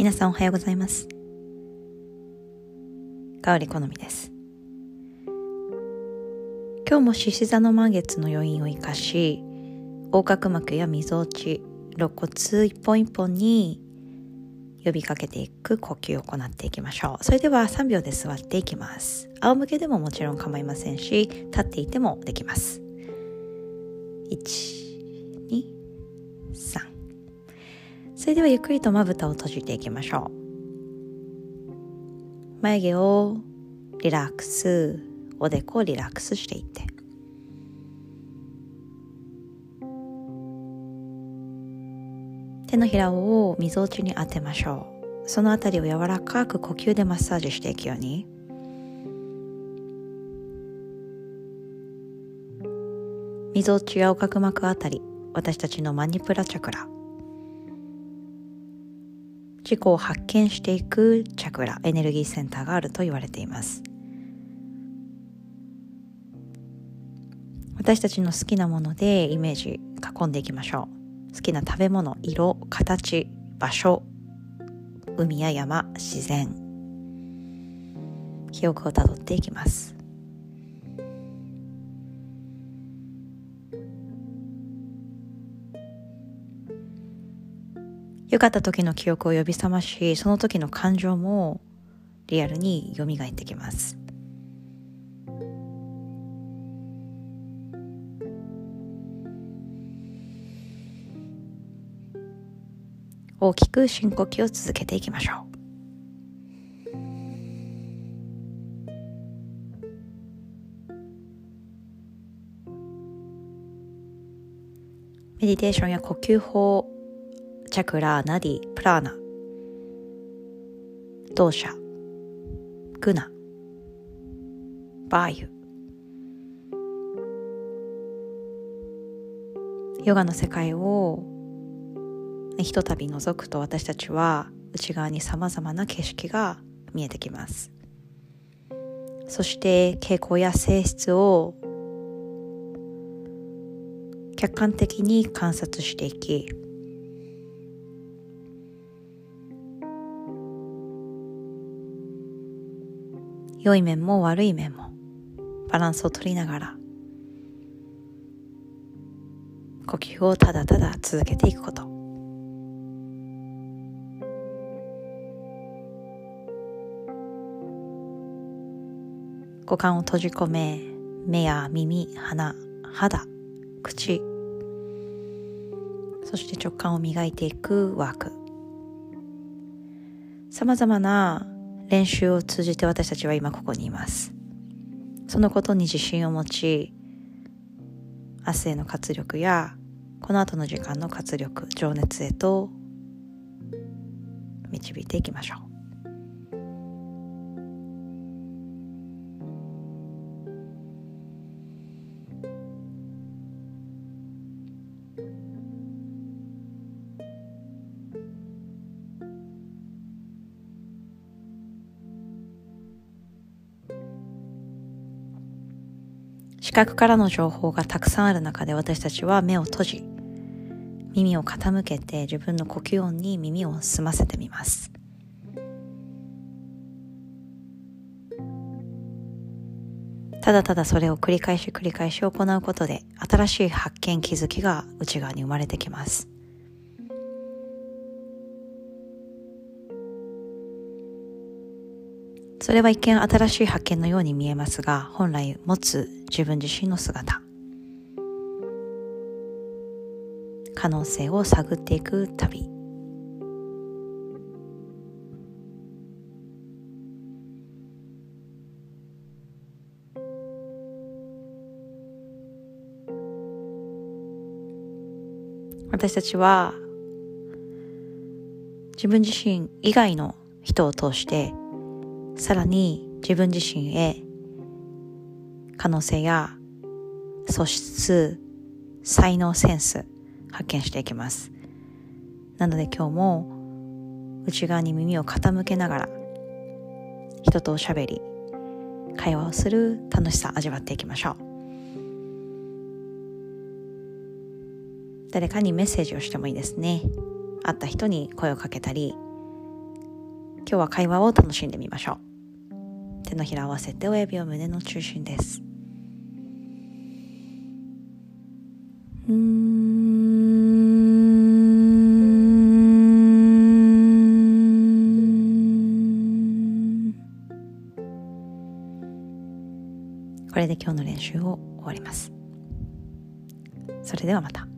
皆さんおはようございます。香り好みです。今日も獅子座の満月の余韻を生かし横隔膜やみぞおち肋骨一本一本に呼びかけていく呼吸を行っていきましょう。それでは3秒で座っていきます。仰向けでももちろん構いませんし立っていてもできます。123それではゆっくりとまぶたを閉じていきましょう。眉毛をリラックスおでこをリラックスしていって。手のひらをみぞおちに当てましょう。そのあたりを柔らかく呼吸でマッサージしていくように。みぞおちや横隔膜あたり私たちのマニプラチャクラ。自己を発見していくチャクラエネルギーセンターがあると言われています。私たちの好きなものでイメージ囲んでいきましょう。好きな食べ物色形場所海や山自然。記憶をたどっていきます。かった時の記憶を呼び覚ましその時の感情もリアルに蘇ってきます。大きく深呼吸を続けていきましょう。メディテーションや呼吸法チャクラ、ナディ、プラーナ、ドーシャ、グナ、バーユ。ヨガの世界をひとたび覗くと私たちは内側にさまざまな景色が見えてきます。そして傾向や性質を客観的に観察していき良い面も悪い面もバランスを取りながら呼吸をただただ続けていくこと。五感を閉じ込め目や耳鼻肌口そして直感を磨いていくワーク。さまざまな練習を通じて私たちは今ここにいます。そのことに自信を持ち明日への活力やこの後の時間の活力情熱へと導いていきましょう。視覚からの情報がたくさんある中で私たちは目を閉じ耳を傾けて自分の呼吸音に耳を澄ませてみます。ただただそれを繰り返し繰り返し行うことで新しい発見気づきが内側に生まれてきます。それは一見新しい発見のように見えますが本来持つ自分自身の姿。可能性を探っていく旅。私たちは自分自身以外の人を通してさらに自分自身へ可能性や素質、才能センス発見していきます。なので今日も内側に耳を傾けながら人とおしゃべり、会話をする楽しさ味わっていきましょう。誰かにメッセージをしてもいいですね。会った人に声をかけたり、今日は会話を楽しんでみましょう。手のひら合わせて親指を胸の中心です。これで今日の練習を終わります。それではまた。